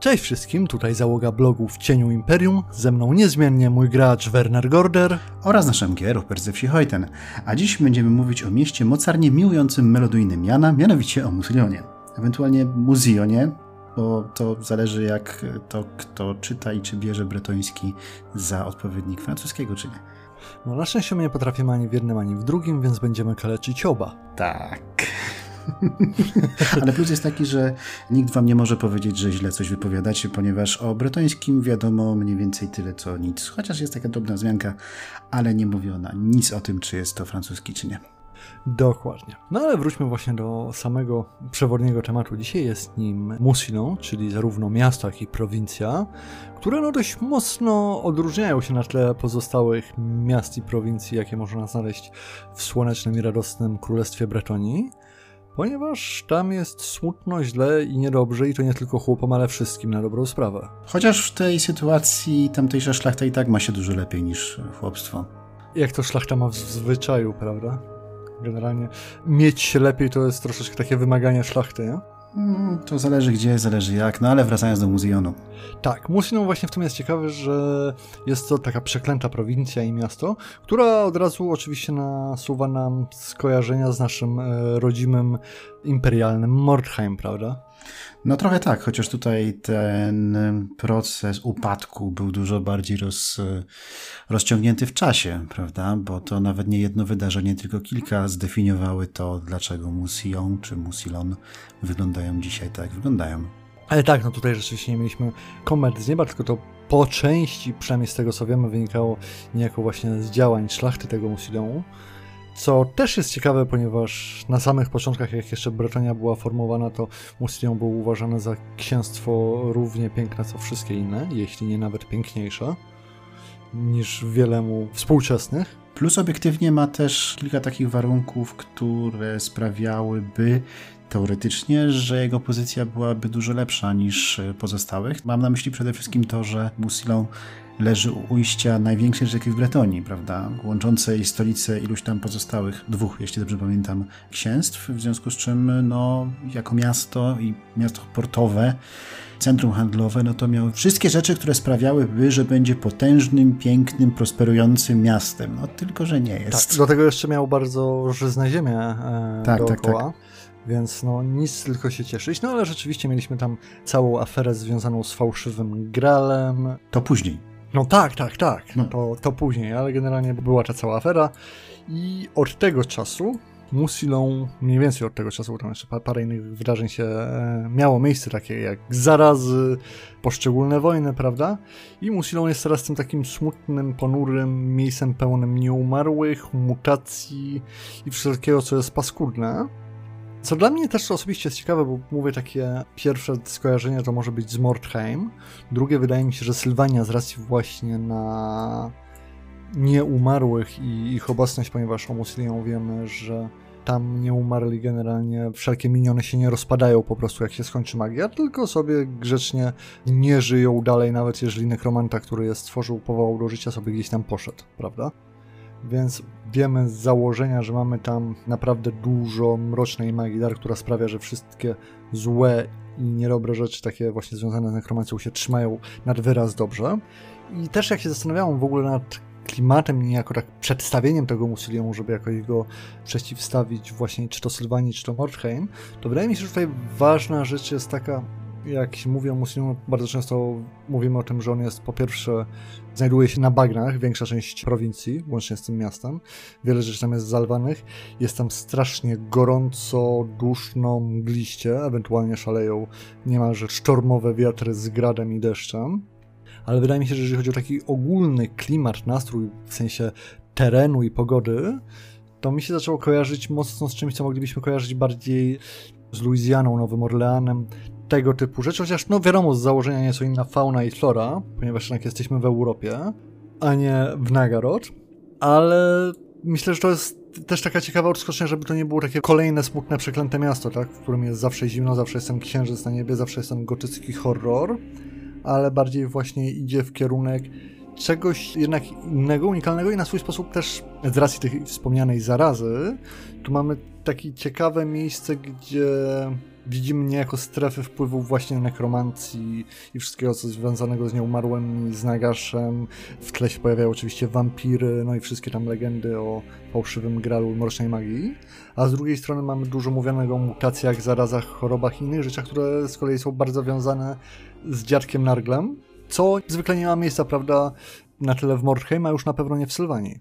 Cześć wszystkim, tutaj załoga blogu w cieniu Imperium, ze mną niezmiennie mój gracz Werner Gorder oraz nasz MG Rupert ze wsi Hojten. A dziś będziemy mówić o mieście mocarnie miłującym melodyjnym Jana, mianowicie o Musilionie. Ewentualnie Muzionie, bo to zależy jak to kto czyta i czy bierze bretoński za odpowiednik francuskiego, czy nie. No na szczęście my nie potrafimy ani w jednym, ani w drugim, więc będziemy kaleczyć oba. Tak. Ale plus jest taki, że nikt wam nie może powiedzieć, że źle coś wypowiadacie, ponieważ o bretońskim wiadomo mniej więcej tyle co nic. Chociaż jest taka drobna zmianka, ale nie mówiona nic o tym, czy jest to francuski, czy nie. Dokładnie. No ale wróćmy właśnie do samego przewodniego tematu. Dzisiaj jest nim Musilon, czyli zarówno miasto, jak i prowincja, które no dość mocno odróżniają się na tle pozostałych miast i prowincji, jakie można znaleźć w słonecznym i radosnym Królestwie Bretonii ponieważ tam jest smutno, źle i niedobrze i to nie tylko chłopom, ale wszystkim na dobrą sprawę. Chociaż w tej sytuacji tamtejsza szlachta i tak ma się dużo lepiej niż chłopstwo. Jak to szlachta ma w zwyczaju, prawda? Generalnie mieć się lepiej to jest troszeczkę takie wymaganie szlachty, nie? Mm, to zależy gdzie, zależy jak, no ale wracając do Muzionu. Tak, Muzion właśnie w tym jest ciekawy, że jest to taka przeklęta prowincja i miasto, która od razu oczywiście nasuwa nam skojarzenia z naszym e, rodzimym imperialnym Mordheim, prawda? No trochę tak, chociaż tutaj ten proces upadku był dużo bardziej roz, rozciągnięty w czasie, prawda? Bo to nawet nie jedno wydarzenie, tylko kilka zdefiniowały to, dlaczego Musion czy Musilon wyglądają dzisiaj tak, jak wyglądają. Ale tak, no tutaj rzeczywiście nie mieliśmy komet z nieba, tylko to po części, przynajmniej z tego co wiemy, wynikało niejako właśnie z działań szlachty tego Musilonu. Co też jest ciekawe, ponieważ na samych początkach, jak jeszcze Bretonia była formowana, to Musylion był uważany za księstwo równie piękne co wszystkie inne, jeśli nie nawet piękniejsze niż wielemu współczesnych. Plus obiektywnie ma też kilka takich warunków, które sprawiałyby teoretycznie, że jego pozycja byłaby dużo lepsza niż pozostałych. Mam na myśli przede wszystkim to, że Musilon leży u ujścia największej rzeki w Bretonii, prawda, łączącej stolicę iluś tam pozostałych, dwóch, jeśli dobrze pamiętam, księstw, w związku z czym, no, jako miasto i miasto portowe, centrum handlowe, no to miało wszystkie rzeczy, które sprawiałyby, że będzie potężnym, pięknym, prosperującym miastem, no tylko, że nie jest. Tak, do tego jeszcze miał bardzo żyzne ziemię e, tak, tak dookoła. Tak, tak. Więc no nic tylko się cieszyć. No ale rzeczywiście mieliśmy tam całą aferę związaną z fałszywym gralem. To później. No tak, tak, tak. No. To, to później, ale generalnie była ta cała afera i od tego czasu Musilą, mniej więcej od tego czasu, bo tam jeszcze parę innych wydarzeń się e, miało miejsce, takie jak zarazy, poszczególne wojny, prawda? I Musilą jest teraz tym takim smutnym, ponurym miejscem pełnym nieumarłych, mutacji i wszystkiego, co jest paskudne. Co dla mnie też osobiście jest ciekawe, bo mówię takie pierwsze skojarzenie to może być z Mordheim. Drugie wydaje mi się, że Sylwania z racji właśnie na nieumarłych i ich obecność, ponieważ o Musilią wiemy, że tam nie umarli generalnie, wszelkie miniony się nie rozpadają po prostu jak się skończy magia, tylko sobie grzecznie nie żyją dalej, nawet jeżeli nekromanta, który je stworzył, powołał do życia, sobie gdzieś tam poszedł, prawda? Więc wiemy z założenia, że mamy tam naprawdę dużo mrocznej magii, dar, która sprawia, że wszystkie złe i niedobre rzeczy, takie właśnie związane z nekromancją, się trzymają nad wyraz dobrze. I też jak się zastanawiałem w ogóle nad klimatem i jako tak przedstawieniem tego Musilionu, żeby jakoś go przeciwstawić właśnie czy to Sylwanii, czy to Mordheim, to wydaje mi się, że tutaj ważna rzecz jest taka, jak się mówi o bardzo często mówimy o tym, że on jest po pierwsze, znajduje się na bagnach, większa część prowincji, łącznie z tym miastem. Wiele rzeczy tam jest zalwanych. Jest tam strasznie gorąco, duszno, mgliście, ewentualnie szaleją niemalże sztormowe wiatry z gradem i deszczem. Ale wydaje mi się, że jeżeli chodzi o taki ogólny klimat, nastrój w sensie terenu i pogody, to mi się zaczęło kojarzyć mocno z czymś, co moglibyśmy kojarzyć bardziej z Luizjaną, Nowym Orleanem, tego typu rzeczy, chociaż no wiadomo, z założenia nieco inna fauna i flora, ponieważ jednak jesteśmy w Europie, a nie w Nagarod, ale myślę, że to jest też taka ciekawa odskocznia, żeby to nie było takie kolejne smutne, przeklęte miasto, tak, w którym jest zawsze zimno, zawsze jest ten księżyc na niebie, zawsze jest ten gotycki horror, ale bardziej właśnie idzie w kierunek czegoś jednak innego, unikalnego i na swój sposób też z racji tej wspomnianej zarazy, tu mamy takie ciekawe miejsce, gdzie widzimy niejako strefy wpływów właśnie nekromancji i wszystkiego, co związanego z nieumarłymi, z Nagaszem. W tle się pojawiają oczywiście wampiry, no i wszystkie tam legendy o fałszywym gralu i mrocznej magii. A z drugiej strony mamy dużo mówionego o mutacjach, zarazach, chorobach i innych rzeczach, które z kolei są bardzo wiązane z dziadkiem Narglem, co zwykle nie ma miejsca, prawda, na tyle w Mordheim, a już na pewno nie w Sylwanii.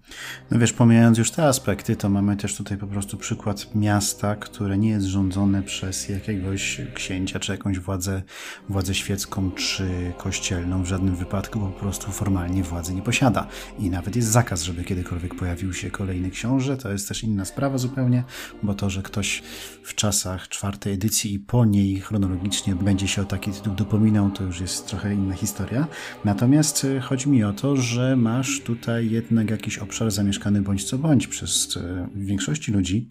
No wiesz, pomijając już te aspekty, to mamy też tutaj po prostu przykład miasta, które nie jest rządzone przez jakiegoś księcia, czy jakąś władzę, władzę świecką, czy kościelną. W żadnym wypadku po prostu formalnie władzy nie posiada. I nawet jest zakaz, żeby kiedykolwiek pojawił się kolejny książę. To jest też inna sprawa zupełnie, bo to, że ktoś w czasach czwartej edycji i po niej chronologicznie będzie się o taki tytuł dopominał, to już jest trochę inna historia. Natomiast y, chodzi mi o to, że masz tutaj jednak jakiś obszar zamieszkany bądź co bądź przez e, większości ludzi,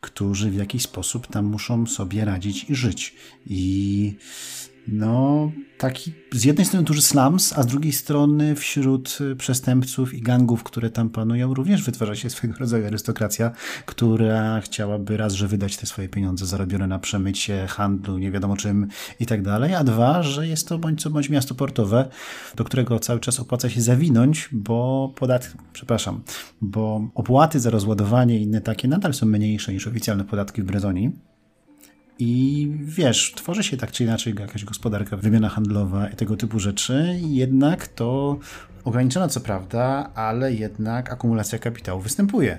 którzy w jakiś sposób tam muszą sobie radzić i żyć. I no, taki z jednej strony duży slums, a z drugiej strony wśród y, przestępców i gangów, które tam panują, również wytwarza się swego rodzaju arystokracja, która chciałaby raz, że wydać te swoje pieniądze zarobione na przemycie, handlu, nie wiadomo czym i tak dalej, a dwa, że jest to bądź co bądź miasto portowe, do którego cały czas opłaca się zawinąć, bo podatki, przepraszam, bo opłaty za rozładowanie i inne takie nadal są mniejsze niż oficjalne podatki w Bretonii. I wiesz, tworzy się tak czy inaczej jakaś gospodarka, wymiana handlowa i tego typu rzeczy, jednak to ograniczona co prawda, ale jednak akumulacja kapitału występuje.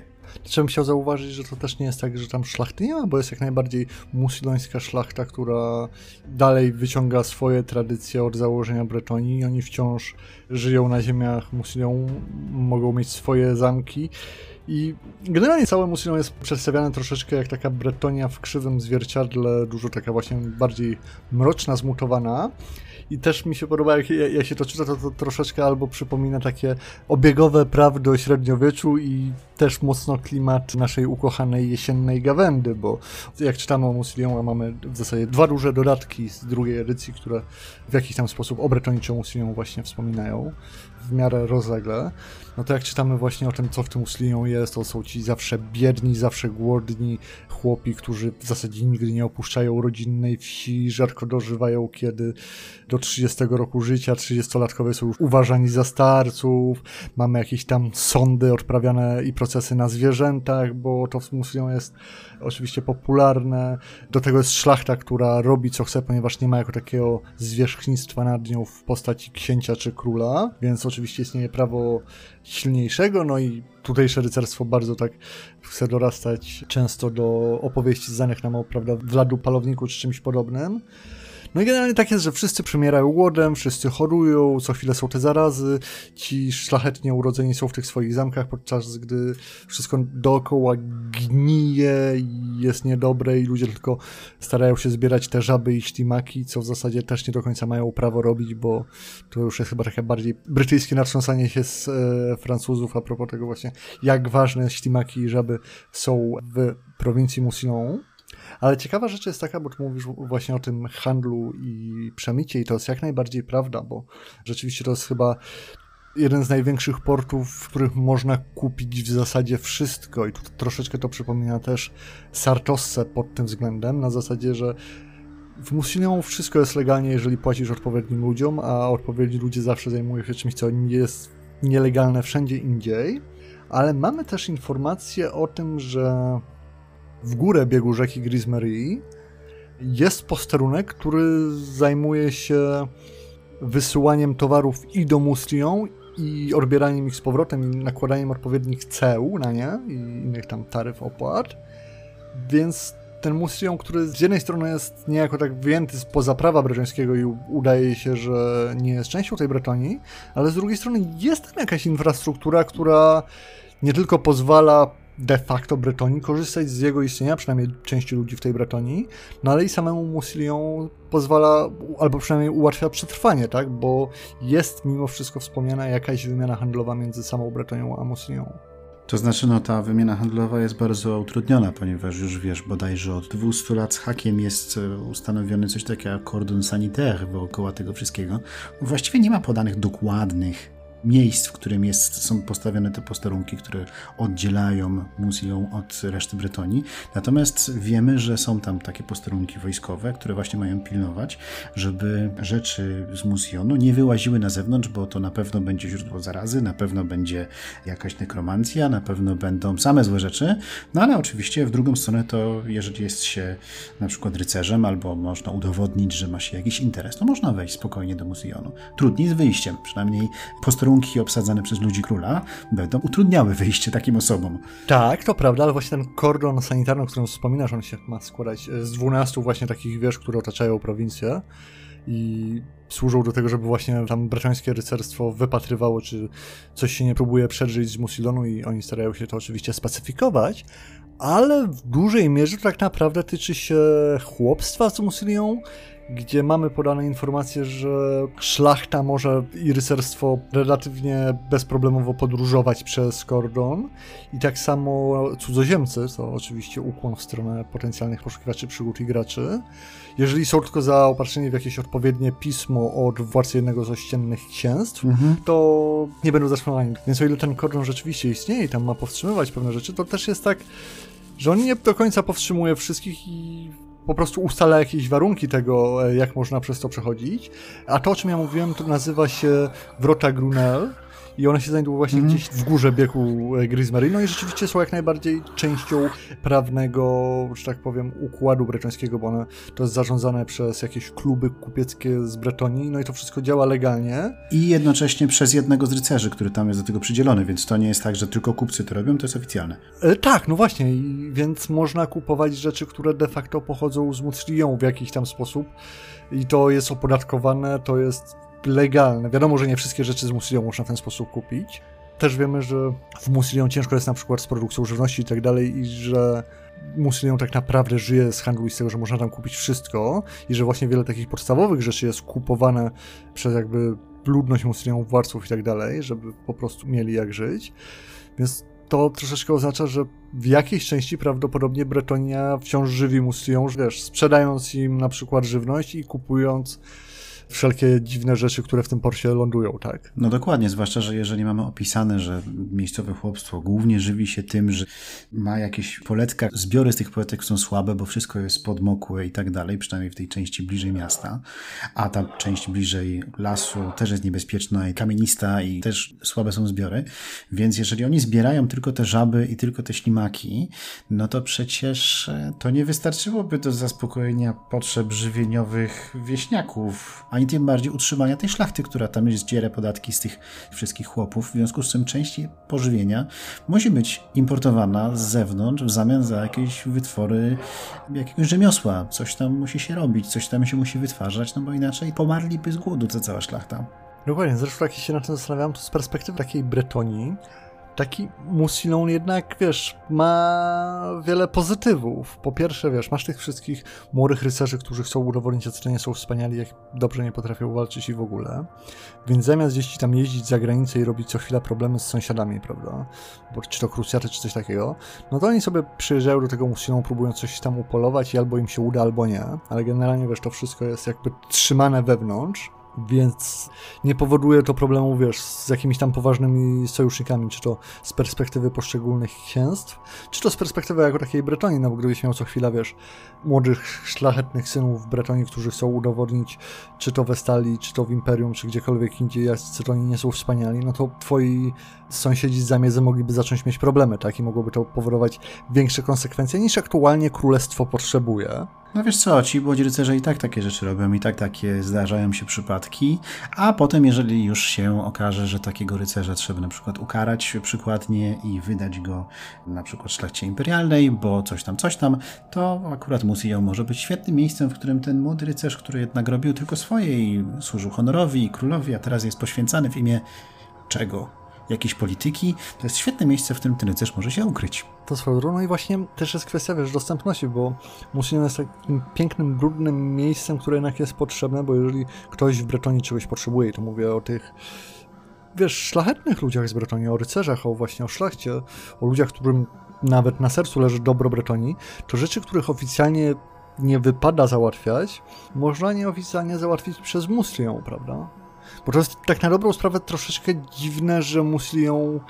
Bym chciał zauważyć, że to też nie jest tak, że tam szlachty nie ma, bo jest jak najbardziej musulońska szlachta, która dalej wyciąga swoje tradycje od założenia Bretonii i oni wciąż żyją na ziemiach musulią, mogą mieć swoje zamki i generalnie całe Musilon jest przedstawiane troszeczkę jak taka Bretonia w krzywym zwierciadle, dużo taka właśnie bardziej mroczna, zmutowana. I też mi się podoba, jak, jak się to czyta, to, to troszeczkę albo przypomina takie obiegowe prawdy o średniowieczu i też mocno klimat naszej ukochanej jesiennej gawędy, bo jak czytamy o Musilion, mamy w zasadzie dwa duże dodatki z drugiej edycji, które w jakiś tam sposób o Bretoniczo Musilion właśnie wspominają w miarę rozlegle, no to jak czytamy właśnie o tym, co w tym Muslinią jest, to są ci zawsze biedni, zawsze głodni chłopi, którzy w zasadzie nigdy nie opuszczają rodzinnej wsi, rzadko dożywają kiedy do 30 roku życia, 30-latkowie są już uważani za starców, mamy jakieś tam sądy odprawiane i procesy na zwierzętach, bo to w Muslinią jest oczywiście popularne. Do tego jest szlachta, która robi co chce, ponieważ nie ma jako takiego zwierzchnictwa nad nią w postaci księcia czy króla, więc oczywiście istnieje prawo silniejszego, no i tutejsze rycerstwo bardzo tak chce dorastać często do opowieści znanych nam o, prawda, Wladu Palowniku czy czymś podobnym. No i generalnie tak jest, że wszyscy przymierają głodem, wszyscy chorują, co chwilę są te zarazy, ci szlachetnie urodzeni są w tych swoich zamkach, podczas gdy wszystko dookoła gnije i jest niedobre i ludzie tylko starają się zbierać te żaby i ślimaki, co w zasadzie też nie do końca mają prawo robić, bo to już jest chyba takie bardziej brytyjskie natrząsanie się z e, Francuzów a propos tego właśnie, jak ważne ślimaki i żaby są w prowincji Musilon. Ale ciekawa rzecz jest taka, bo tu mówisz właśnie o tym handlu i przemycie i to jest jak najbardziej prawda, bo rzeczywiście to jest chyba jeden z największych portów, w których można kupić w zasadzie wszystko. I tu troszeczkę to przypomina też Sartosse pod tym względem, na zasadzie, że w Musilą wszystko jest legalnie, jeżeli płacisz odpowiednim ludziom, a odpowiedni ludzie zawsze zajmują się czymś, co jest nielegalne wszędzie indziej, ale mamy też informację o tym, że w górę biegu rzeki Grismerii jest posterunek, który zajmuje się wysyłaniem towarów i do Muslion i odbieraniem ich z powrotem i nakładaniem odpowiednich ceł na nie i innych tam taryf opłat. Więc ten Muslion, który z jednej strony jest niejako tak wyjęty spoza prawa bretońskiego i udaje się, że nie jest częścią tej Bretonii, ale z drugiej strony jest tam jakaś infrastruktura, która nie tylko pozwala de facto Bretonii korzystać z jego istnienia, przynajmniej części ludzi w tej Bretonii, no ale i samemu Musilion pozwala, albo przynajmniej ułatwia przetrwanie, tak, bo jest mimo wszystko wspomniana jakaś wymiana handlowa między samą Bretonią a Musilią. To znaczy, no ta wymiana handlowa jest bardzo utrudniona, ponieważ już wiesz, bodajże od 200 lat z hakiem jest e, ustanowiony coś takiego jak kordon sanitaire wokół tego wszystkiego. Właściwie nie ma podanych dokładnych miejsc, w którym jest, są postawione te posterunki, które oddzielają Musillon od reszty Bretonii. Natomiast wiemy, że są tam takie posterunki wojskowe, które właśnie mają pilnować, żeby rzeczy z Musillonu nie wyłaziły na zewnątrz, bo to na pewno będzie źródło zarazy, na pewno będzie jakaś nekromancja, na pewno będą same złe rzeczy, no ale oczywiście w drugą stronę to jeżeli jest się na przykład rycerzem albo można udowodnić, że ma się jakiś interes, to można wejść spokojnie do Musillonu. Trudniej z wyjściem, przynajmniej posterunki obsadzane przez ludzi króla będą utrudniały wyjście takim osobom. Tak, to prawda, ale właśnie ten kordon sanitarny, o którym wspominasz, on się ma składać z 12 właśnie takich wież, które otaczają prowincję i służą do tego, żeby właśnie tam braczańskie rycerstwo wypatrywało, czy coś się nie próbuje przedrzeć z Musilonu i oni starają się to oczywiście spacyfikować, ale w dużej mierze to tak naprawdę tyczy się chłopstwa z Musilią, gdzie mamy podane informacje, że szlachta może i rycerstwo relatywnie bezproblemowo podróżować przez kordon i tak samo cudzoziemcy, to oczywiście ukłon w stronę potencjalnych poszukiwaczy przygód i graczy, jeżeli są tylko zaopatrzeni w jakieś odpowiednie pismo od władcy jednego z ościennych księstw, mhm. to nie będą zatrzymani. Więc o ile ten kordon rzeczywiście istnieje i tam ma powstrzymywać pewne rzeczy, to też jest tak, że on nie do końca powstrzymuje wszystkich i po prostu ustala jakieś warunki tego, e, jak można przez to przechodzić. A to, o czym ja mówiłem, to nazywa się Wrota Grunel i one się znajdują właśnie mm. gdzieś w górze biegu e, Grismery. No i rzeczywiście są jak najbardziej częścią prawnego, że tak powiem, układu bretońskiego, bo one to jest zarządzane przez jakieś kluby kupieckie z Bretonii, no i to wszystko działa legalnie. I jednocześnie przez jednego z rycerzy, który tam jest do tego przydzielony, więc to nie jest tak, że tylko kupcy to robią, to jest oficjalne. E, tak, no właśnie, więc można kupować rzeczy, które de facto pochodzą z Muclią w jakiś tam sposób i to jest opodatkowane, to jest legalne. Wiadomo, że nie wszystkie rzeczy z Musilią można w ten sposób kupić. Też wiemy, że w Musilią ciężko jest na przykład z produkcją żywności i tak dalej i że Musilią tak naprawdę żyje z handlu i z tego, że można tam kupić wszystko i że właśnie wiele takich podstawowych rzeczy jest kupowane przez jakby ludność Musilią, władców i tak dalej, żeby po prostu mieli jak żyć. Więc to troszeczkę oznacza, że w jakiejś części prawdopodobnie Bretonia wciąż żywi Muslią, wiesz, sprzedając im na przykład żywność i kupując wszelkie dziwne rzeczy, które w tym porcie lądują, tak? No dokładnie, zwłaszcza, że jeżeli mamy opisane, że miejscowe chłopstwo głównie żywi się tym, że ma jakieś poletka, zbiory z tych poletek są słabe, bo wszystko jest podmokłe i tak dalej, przynajmniej w tej części bliżej miasta, a ta część bliżej lasu też jest niebezpieczna i kamienista i też słabe są zbiory, więc jeżeli oni zbierają tylko te żaby i tylko te ślimaki, no to przecież e, to nie wystarczyłoby do zaspokojenia potrzeb żywieniowych wieśniaków, ani tym bardziej utrzymania tej szlachty, która tam zdziera podatki z tych wszystkich chłopów. W związku z czym część pożywienia musi być importowana z zewnątrz w zamian za jakieś wytwory jakiegoś rzemiosła. Coś tam musi się robić, coś tam się musi wytwarzać, no bo inaczej pomarliby z głodu ta cała szlachta. Dokładnie, zresztą jak się na tym zastanawiam, to z perspektywy takiej Bretonii, taki Musilon jednak, wiesz, ma wiele pozytywów. Po pierwsze, wiesz, masz tych wszystkich młodych rycerzy, którzy chcą udowodnić, że nie są wspaniali, jak dobrze nie potrafią walczyć i w ogóle. Więc zamiast gdzieś tam jeździć za granicę i robić co chwila problemy z sąsiadami, prawda, bo czy to krucjaty, czy coś takiego, no to oni sobie przyjeżdżają do tego Musilonu, próbując coś tam upolować i albo im się uda, albo nie. Ale generalnie, wiesz, to wszystko jest jakby trzymane wewnątrz więc nie powoduje to problemu, wiesz, z jakimiś tam poważnymi sojusznikami, czy to z perspektywy poszczególnych księstw, czy to z perspektywy jako takiej Bretonii, no bo gdybyś miał co chwila, wiesz, młodych, szlachetnych synów Bretonii, którzy chcą udowodnić, czy to w Estalii, czy to w Imperium, czy gdziekolwiek indziej, jacy oni nie są wspaniali, no to twoi sąsiedzi z zamiedzem mogliby zacząć mieć problemy, tak? I mogłoby to powodować większe konsekwencje niż aktualnie królestwo potrzebuje. No wiesz co, ci młodzi rycerze i tak takie rzeczy robią, i tak takie zdarzają się przypadki, a potem jeżeli już się okaże, że takiego rycerza trzeba na przykład ukarać przykładnie i wydać go na przykład szlachcie imperialnej, bo coś tam, coś tam, to akurat Museo może być świetnym miejscem, w którym ten młody rycerz, który jednak robił tylko swoje i służył honorowi i królowi, a teraz jest poświęcany w imię czego? Jakiejś polityki, to jest świetne miejsce, w którym ten rycerz może się ukryć. To swoją. No i właśnie też jest kwestia, wiesz, dostępności, bo Mussolini jest takim pięknym, brudnym miejscem, które jednak jest potrzebne, bo jeżeli ktoś w Bretonii czegoś potrzebuje, to mówię o tych wiesz, szlachetnych ludziach z Bretonii, o rycerzach, o właśnie o szlachcie, o ludziach, którym nawet na sercu leży dobro Bretonii, to rzeczy, których oficjalnie nie wypada załatwiać, można nieoficjalnie załatwić przez Muslią, prawda? Bo to jest tak na dobrą sprawę troszeczkę dziwne, że Muslion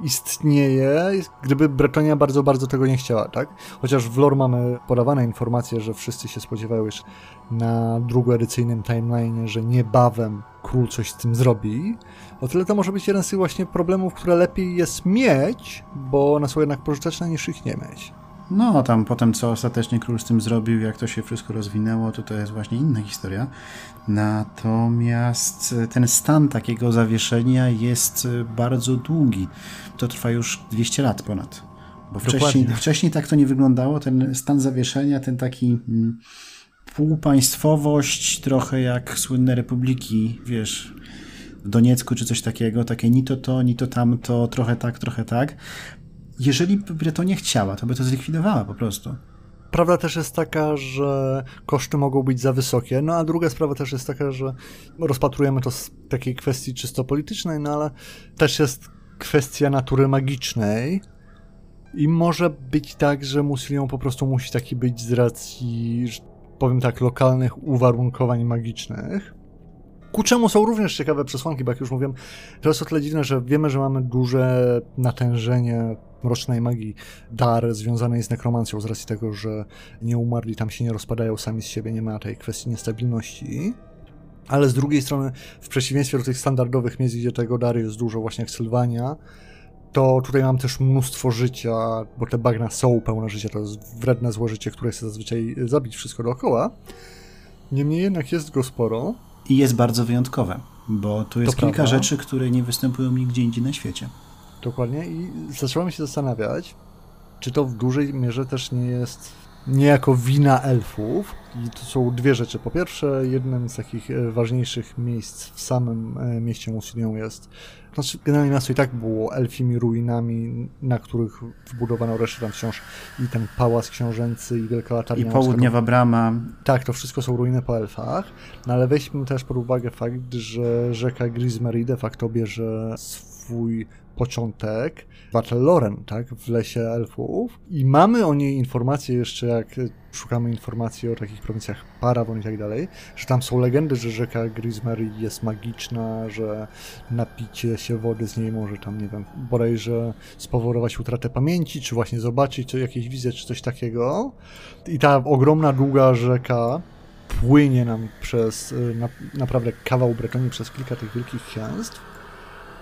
istnieje, gdyby Bretonia bardzo, bardzo tego nie chciała, tak? Chociaż w lore mamy podawane informacje, że wszyscy się spodziewają już na drugoedycyjnym timeline, że niebawem król coś z tym zrobi. O tyle to może być jeden z tych właśnie problemów, które lepiej jest mieć, bo one są jednak pożyteczne niż ich nie mieć. No, tam potem co ostatecznie król z tym zrobił, jak to się wszystko rozwinęło, to to jest właśnie inna historia. Natomiast ten stan takiego zawieszenia jest bardzo długi. To trwa już 200 lat ponad. Bo wcześniej, wcześniej tak to nie wyglądało. Ten stan zawieszenia, ten taki mm, półpaństwowość, trochę jak słynne republiki, wiesz, w Doniecku czy coś takiego, takie ni to to, ni to tamto, trochę tak, trochę tak jeżeli by to nie chciała, to by to zlikwidowała po prostu. Prawda też jest taka, że koszty mogą być za wysokie, no a druga sprawa też jest taka, że rozpatrujemy to z takiej kwestii czysto politycznej, no ale też jest kwestia natury magicznej i może być tak, że Musilion po prostu musi taki być z racji, powiem tak, lokalnych uwarunkowań magicznych. Ku czemu są również ciekawe przesłanki, bo jak już mówiłem, to jest o tyle dziwne, że wiemy, że mamy duże natężenie mrocznej magii, dar związany z nekromancją z racji tego, że nieumarli tam się nie rozpadają sami z siebie, nie ma tej kwestii niestabilności. Ale z drugiej strony, w przeciwieństwie do tych standardowych miejsc, gdzie tego dary jest dużo, właśnie jak Sylwania, to tutaj mam też mnóstwo życia, bo te bagna są pełne życia, to jest wredne złe życie, które chce zazwyczaj zabić wszystko dookoła. Niemniej jednak jest go sporo. I jest bardzo wyjątkowe, bo tu jest to kilka rzeczy, które nie występują nigdzie indziej na świecie. Dokładnie i zacząłem się zastanawiać, czy to w dużej mierze też nie jest niejako wina elfów. I to są dwie rzeczy. Po pierwsze, jednym z takich e, ważniejszych miejsc w samym e, mieście Musilią jest znaczy, generalnie miasto i tak było elfimi ruinami, na których wbudowano resztę tam wciąż i ten pałac książęcy i wielka latarnia. I południowa brama. Tak, to wszystko są ruiny po elfach, no ale weźmy też pod uwagę fakt, że rzeka Grismery de facto bierze swój początek Loren, tak, w lesie elfów. I mamy o niej informacje jeszcze, jak szukamy informacji o takich prowincjach Parawon i tak dalej, że tam są legendy, że rzeka Grismery jest magiczna, że napicie się wody z niej może tam, nie wiem, bodajże spowodować utratę pamięci, czy właśnie zobaczyć co, jakieś wizje, czy coś takiego. I ta ogromna, długa rzeka płynie nam przez y, na, naprawdę kawał Bretonii, przez kilka tych wielkich księstw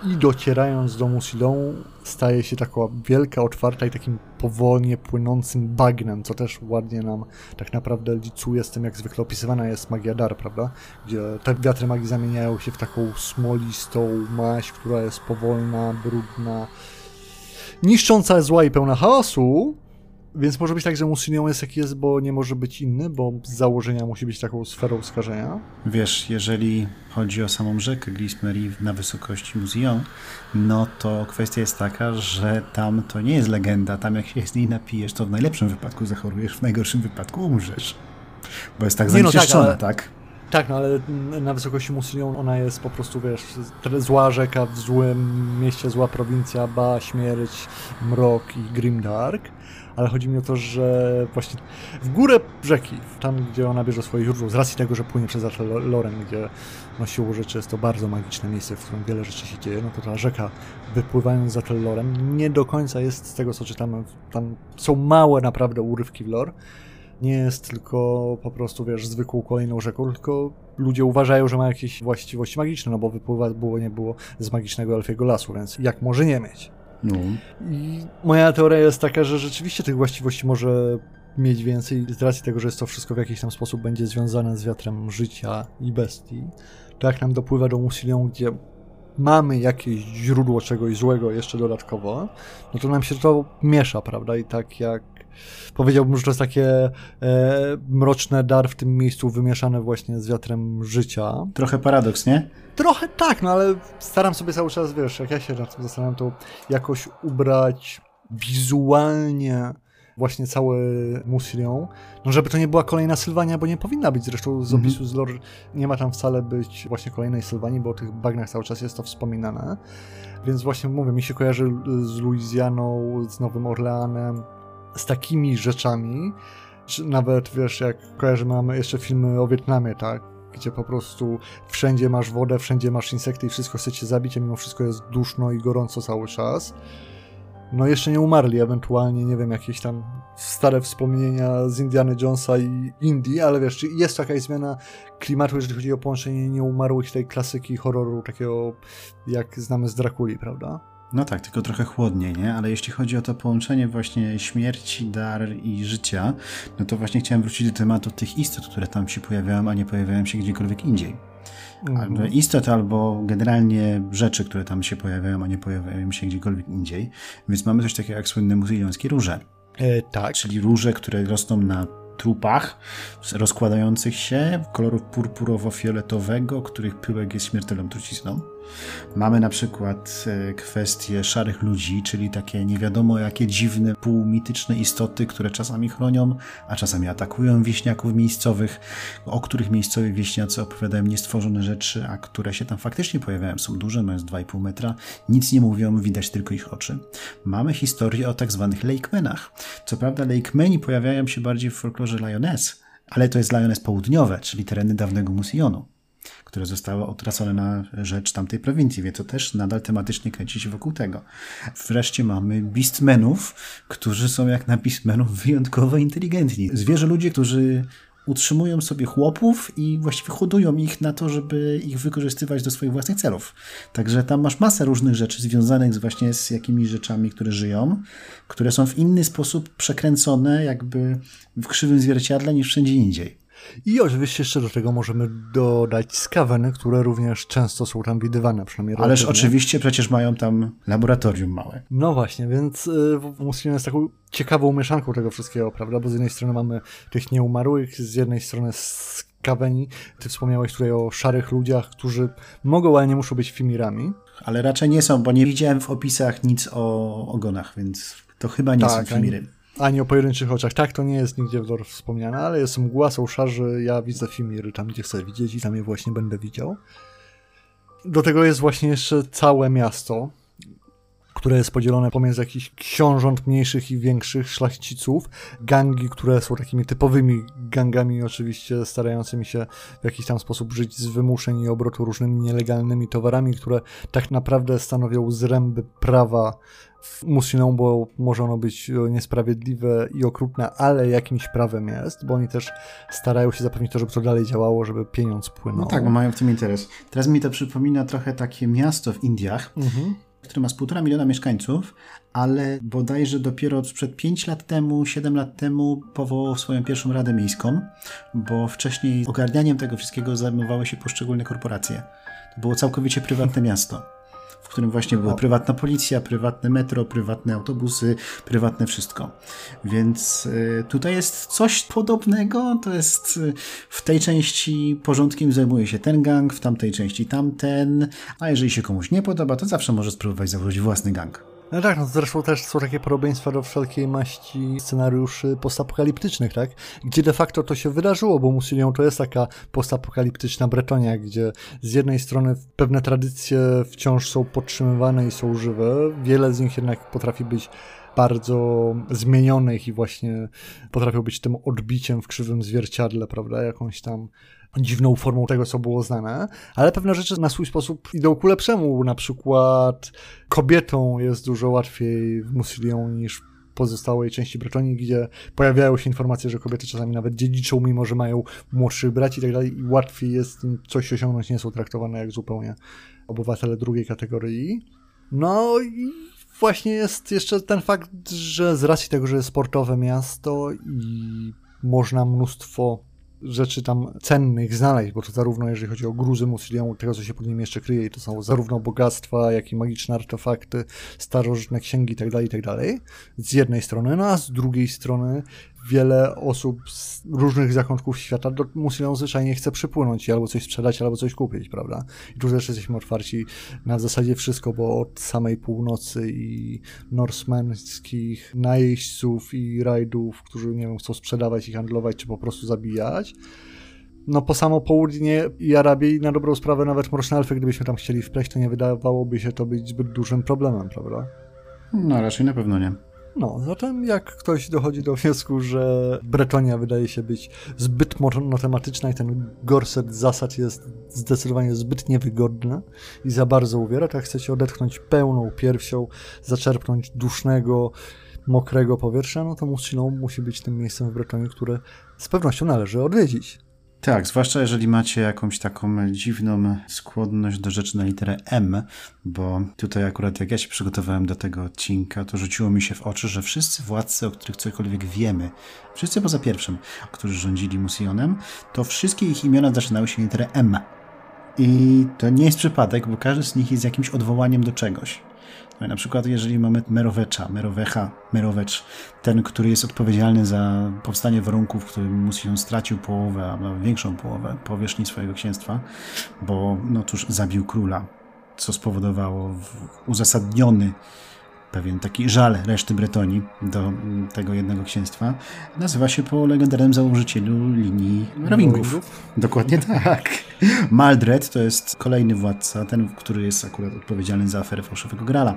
i docierając do Musilon staje się taka wielka, otwarta i takim powolnie płynącym bagnem, co też ładnie nam tak naprawdę licuje z tym, jak zwykle opisywana jest magia dar, prawda? Gdzie te wiatry magii zamieniają się w taką smolistą maść, która jest powolna, brudna, niszcząca, zła i pełna chaosu, więc może być tak, że Musilon jest jaki jest, bo nie może być inny, bo z założenia musi być taką sferą skażenia. Wiesz, jeżeli chodzi o samą rzekę Glismery na wysokości Muzeum, no to kwestia jest taka, że tam to nie jest legenda. Tam jak się z niej napijesz, to w najlepszym wypadku zachorujesz, w najgorszym wypadku umrzesz. Bo jest tak zanieczyszczona, no tak, tak? Tak, no ale na wysokości Musilon ona jest po prostu, wiesz, zła rzeka w złym mieście, zła prowincja, ba, śmierć, mrok i grimdark. Ale chodzi mi o to, że właśnie w górę rzeki, tam gdzie ona bierze swoje źródło, z racji tego, że płynie przez Loren, gdzie no siłą rzeczy jest to bardzo magiczne miejsce, w którym wiele rzeczy się dzieje, no to ta rzeka wypływając za Lorem nie do końca jest z tego, co czytamy, tam są małe naprawdę urywki w lore, nie jest tylko po prostu, wiesz, zwykłą kolejną rzeką, tylko ludzie uważają, że ma jakieś właściwości magiczne, no bo wypływa było nie było z magicznego elfiego lasu, więc jak może nie mieć? No. I moja teoria jest taka, że rzeczywiście tych właściwości może mieć więcej z racji tego, że jest to wszystko w jakiś tam sposób będzie związane z wiatrem życia i bestii. To jak nam dopływa do Musilią, gdzie mamy jakieś źródło czegoś złego jeszcze dodatkowo, no to nam się to miesza, prawda? I tak jak powiedziałbym, że to jest takie e, mroczne dar w tym miejscu wymieszane właśnie z wiatrem życia. Trochę paradoks, nie? Trochę tak, no ale staram sobie cały czas, wiesz, jak ja się nad tym zastanawiam, to jakoś ubrać wizualnie właśnie cały Musilią, no żeby to nie była kolejna Sylwania, bo nie powinna być, zresztą z mhm. opisu z lore nie ma tam wcale być właśnie kolejnej Sylwanii, bo o tych bagnach cały czas jest to wspominane, więc właśnie mówię, mi się kojarzy z Luizjaną, z Nowym Orleanem, z takimi rzeczami, czy nawet, wiesz, jak kojarzymy, mamy jeszcze filmy o Wietnamie, tak, gdzie po prostu wszędzie masz wodę, wszędzie masz insekty i wszystko chcecie zabić, a mimo wszystko jest duszno i gorąco cały czas. No jeszcze nie umarli, ewentualnie, nie wiem, jakieś tam stare wspomnienia z Indiana Jonesa i Indii, ale wiesz, jest jakaś zmiana klimatu, jeżeli chodzi o połączenie nieumarłych tej klasyki horroru, takiego jak znamy z Drakuli, prawda? No tak, tylko trochę chłodniej, nie? Ale jeśli chodzi o to połączenie właśnie śmierci, dar i życia, no to właśnie chciałem wrócić do tematu tych istot, które tam się pojawiają, a nie pojawiają się gdziekolwiek indziej. Mhm. Albo istot, albo generalnie rzeczy, które tam się pojawiają, a nie pojawiają się gdziekolwiek indziej. Więc mamy coś takiego jak słynne muzyjonskie róże. E, tak. Czyli róże, które rosną na trupach rozkładających się kolorów purpurowo-fioletowego, których pyłek jest śmiertelną trucizną. Mamy na przykład e, kwestię szarych ludzi, czyli takie nie wiadomo jakie dziwne, półmityczne istoty, które czasami chronią, a czasami atakują wieśniaków miejscowych, o których miejscowi wieśniacy opowiadają niestworzone rzeczy, a które się tam faktycznie pojawiają. Są duże, mają 2,5 metra, nic nie mówią, widać tylko ich oczy. Mamy historię o tak zwanych Lakemenach. Co prawda Lakemeni pojawiają się bardziej w folklorze Lioness, ale to jest Lioness południowe, czyli tereny dawnego Musionu które zostały utracone na rzecz tamtej prowincji, więc to też nadal tematycznie kręci się wokół tego. Wreszcie mamy beastmenów, którzy są jak na beastmenów wyjątkowo inteligentni. Zwierzę ludzie, którzy utrzymują sobie chłopów i właściwie hodują ich na to, żeby ich wykorzystywać do swoich własnych celów. Także tam masz masę różnych rzeczy związanych z właśnie z jakimiś rzeczami, które żyją, które są w inny sposób przekręcone jakby w krzywym zwierciadle niż wszędzie indziej. I oczywiście jeszcze do tego możemy dodać skaweny, które również często są tam widywane, przynajmniej Ależ relatywnie. oczywiście przecież mają tam laboratorium małe. No właśnie, więc y, Muslim jest taką ciekawą mieszanką tego wszystkiego, prawda? Bo z jednej strony mamy tych nieumarłych, z jednej strony skaweni. Ty wspomniałeś tutaj o szarych ludziach, którzy mogą, ale nie muszą być fimirami. Ale raczej nie są, bo nie widziałem w opisach nic o ogonach, więc to chyba nie tak, są fimiry ani o pojedynczych oczach. Tak, to nie jest nigdzie w lore wspomniane, ale jest mgła, są szarzy, ja widzę Fimiry tam, gdzie chcę widzieć i tam je właśnie będę widział. Do tego jest właśnie jeszcze całe miasto, które jest podzielone pomiędzy jakichś książąt mniejszych i większych, szlachciców, gangi, które są takimi typowymi gangami, oczywiście starającymi się w jakiś tam sposób żyć z wymuszeń i obrotu różnymi nielegalnymi towarami, które tak naprawdę stanowią zręby prawa Musiną, bo może ono być niesprawiedliwe i okrutne, ale jakimś prawem jest, bo oni też starają się zapewnić to, żeby to dalej działało, żeby pieniądz płynął. No tak, bo mają w tym interes. Teraz mi to przypomina trochę takie miasto w Indiach, mhm który ma z półtora miliona mieszkańców, ale bodajże dopiero sprzed 5 lat temu, 7 lat temu powołał swoją pierwszą radę miejską, bo wcześniej ogarnianiem tego wszystkiego zajmowały się poszczególne korporacje. To było całkowicie prywatne miasto w którym właśnie była prywatna policja, prywatne metro, prywatne autobusy, prywatne wszystko. Więc y, tutaj jest coś podobnego, to jest y, w tej części porządkiem zajmuje się ten gang, w tamtej części tamten, a jeżeli się komuś nie podoba, to zawsze może spróbować założyć własny gang. No tak, no zresztą też są takie podobieństwa do wszelkiej maści scenariuszy postapokaliptycznych, tak? Gdzie de facto to się wydarzyło, bo Musylią to jest taka postapokaliptyczna Bretonia, gdzie z jednej strony pewne tradycje wciąż są podtrzymywane i są żywe, wiele z nich jednak potrafi być bardzo zmienionych i właśnie potrafią być tym odbiciem w krzywym zwierciadle, prawda, jakąś tam dziwną formą tego, co było znane, ale pewne rzeczy na swój sposób idą ku lepszemu. Na przykład kobietą jest dużo łatwiej w Musylią niż pozostałej części Bretonii, gdzie pojawiają się informacje, że kobiety czasami nawet dziedziczą, mimo że mają młodszych braci i tak dalej, i łatwiej jest im coś osiągnąć, nie są traktowane jak zupełnie obywatele drugiej kategorii. No i właśnie jest jeszcze ten fakt, że z racji tego, że jest sportowe miasto i można mnóstwo rzeczy tam cennych znaleźć, bo to zarówno jeżeli chodzi o gruzy Musilią, tego co się pod nim jeszcze kryje, to są zarówno bogactwa, jak i magiczne artefakty, starożytne księgi itd., tak itd. Tak z jednej strony, no a z drugiej strony wiele osób z różnych zakątków świata do Musilią zwyczajnie chce przypłynąć i albo coś sprzedać, albo coś kupić, prawda? I tu też jesteśmy otwarci na zasadzie wszystko, bo od samej północy i norsmenskich najeźdźców i rajdów, którzy, nie wiem, chcą sprzedawać i handlować, czy po prostu zabijać, no po samo południe i Arabii na dobrą sprawę nawet Mroczne Elfy, gdybyśmy tam chcieli wpleść, to nie wydawałoby się to być zbyt dużym problemem, prawda? No raczej na pewno nie. No, zatem jak ktoś dochodzi do wniosku, że Bretonia wydaje się być zbyt monotematyczna i ten gorset zasad jest zdecydowanie zbyt niewygodny i za bardzo uwiera, tak chcecie odetchnąć pełną piersią, zaczerpnąć dusznego, mokrego powietrza, no to Musilą musi być tym miejscem w Bretonii, które z pewnością należy odwiedzić. Tak, zwłaszcza jeżeli macie jakąś taką dziwną skłonność do rzeczy na literę M, bo tutaj akurat jak ja się przygotowałem do tego odcinka, to rzuciło mi się w oczy, że wszyscy władcy, o których cokolwiek wiemy, wszyscy poza pierwszym, którzy rządzili Musionem, to wszystkie ich imiona zaczynały się literę M. I to nie jest przypadek, bo każdy z nich jest jakimś odwołaniem do czegoś. No na przykład jeżeli mamy Merowecza, Merowecha, Merowecz, ten, który jest odpowiedzialny za powstanie warunków, w którym Musion stracił połowę, a nawet większą połowę powierzchni swojego księstwa, bo no cóż, zabił króla, co spowodowało uzasadniony pewien taki żal reszty Bretonii do tego jednego księstwa. Nazywa się po legendarnym założycielu linii Rawingów. Dokładnie tak. Maldred to jest kolejny władca, ten, który jest akurat odpowiedzialny za aferę fałszywego Grala.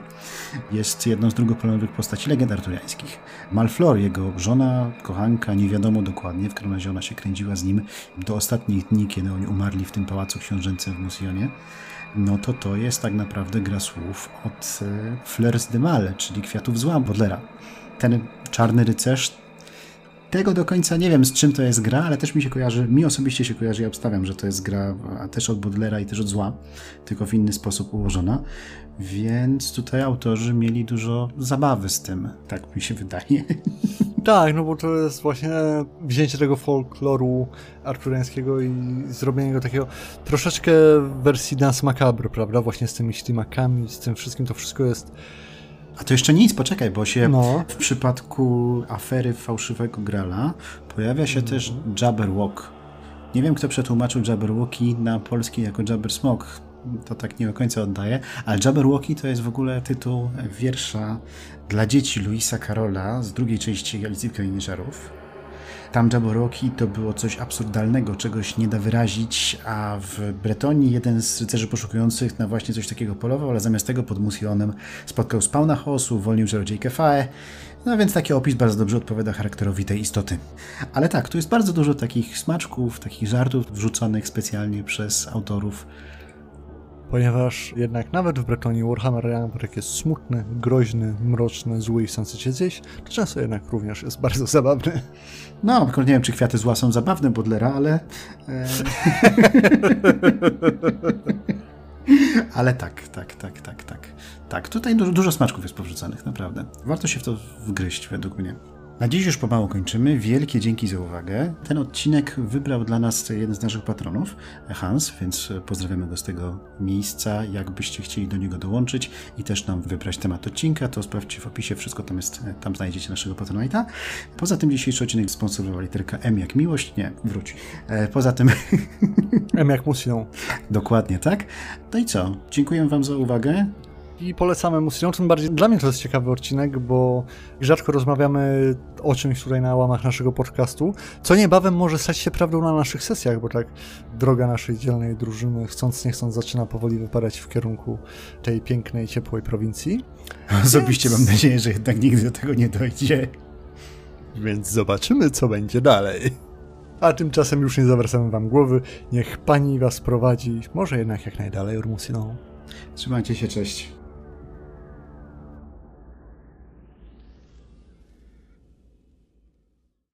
Jest jedną z drugoplanowych postaci legend arturiańskich. Malflor, jego żona, kochanka, nie wiadomo dokładnie, w każdym razie ona się kręciła z nim do ostatnich dni, kiedy oni umarli w tym pałacu książęcym w Musionie no to to jest tak naprawdę gra słów od e, Fleurs de Mal, czyli Kwiatów Zła Bodlera. Ten czarny rycerz, tego do końca nie wiem z czym to jest gra, ale też mi się kojarzy, mi osobiście się kojarzy, ja obstawiam, że to jest gra też od Bodlera i też od Zła, tylko w inny sposób ułożona, więc tutaj autorzy mieli dużo zabawy z tym, tak mi się wydaje. Tak, no bo to jest właśnie wzięcie tego folkloru arturiańskiego i zrobienie go takiego troszeczkę wersji Dance Macabre, prawda? Właśnie z tymi ślimakami, z tym wszystkim, to wszystko jest... A to jeszcze nic, poczekaj, bo się no. w przypadku afery fałszywego Grala pojawia się mm. też Jabberwock. Nie wiem, kto przetłumaczył Jabberwocki na polski jako Jabbersmog to tak nie do końca oddaję, ale Jabberwocky to jest w ogóle tytuł wiersza dla dzieci Luisa Carola z drugiej części Alicji Żarów. Tam Jabberwocky to było coś absurdalnego, czegoś nie da wyrazić, a w Bretonii jeden z rycerzy poszukujących na właśnie coś takiego polował, ale zamiast tego pod Musionem spotkał spawna chaosu, uwolnił czarodziejkę Fae, no więc taki opis bardzo dobrze odpowiada charakterowi tej istoty. Ale tak, tu jest bardzo dużo takich smaczków, takich żartów wrzuconych specjalnie przez autorów ponieważ jednak nawet w Bretonii Warhammer Ragnarok jest smutny, groźny, mroczny, zły i chcący cię zjeść, to często jednak również jest bardzo zabawny. No, tylko nie wiem, czy kwiaty zła są zabawne Bodlera, ale... E... ale tak, tak, tak, tak, tak. Tak, tutaj dużo, dużo smaczków jest powrzucanych, naprawdę. Warto się w to wgryźć, według mnie. Na dziś już pomału kończymy. Wielkie dzięki za uwagę. Ten odcinek wybrał dla nas jeden z naszych patronów, Hans, więc pozdrawiamy go z tego miejsca. Jakbyście chcieli do niego dołączyć i też nam wybrać temat odcinka, to sprawdźcie w opisie, wszystko tam jest, tam znajdziecie naszego patronajta. Poza tym dzisiejszy odcinek sponsorowała literka M jak miłość. Nie, wróć. E, poza tym... M jak musilą. Dokładnie, tak? No i co? Dziękuję Wam za uwagę i polecamy Musilą. Tym bardziej dla mnie to jest ciekawy odcinek, bo rzadko rozmawiamy o czymś tutaj na łamach naszego podcastu, co niebawem może stać się prawdą na naszych sesjach, bo tak droga naszej dzielnej drużyny, chcąc nie chcąc, zaczyna powoli wypadać w kierunku tej pięknej, ciepłej prowincji. Osobiście Więc... mam nadzieję, że jednak nigdy do tego nie dojdzie. Więc zobaczymy, co będzie dalej. A tymczasem już nie zawracamy wam głowy. Niech pani was prowadzi, może jednak jak najdalej Urmusiną. Trzymajcie się, cześć.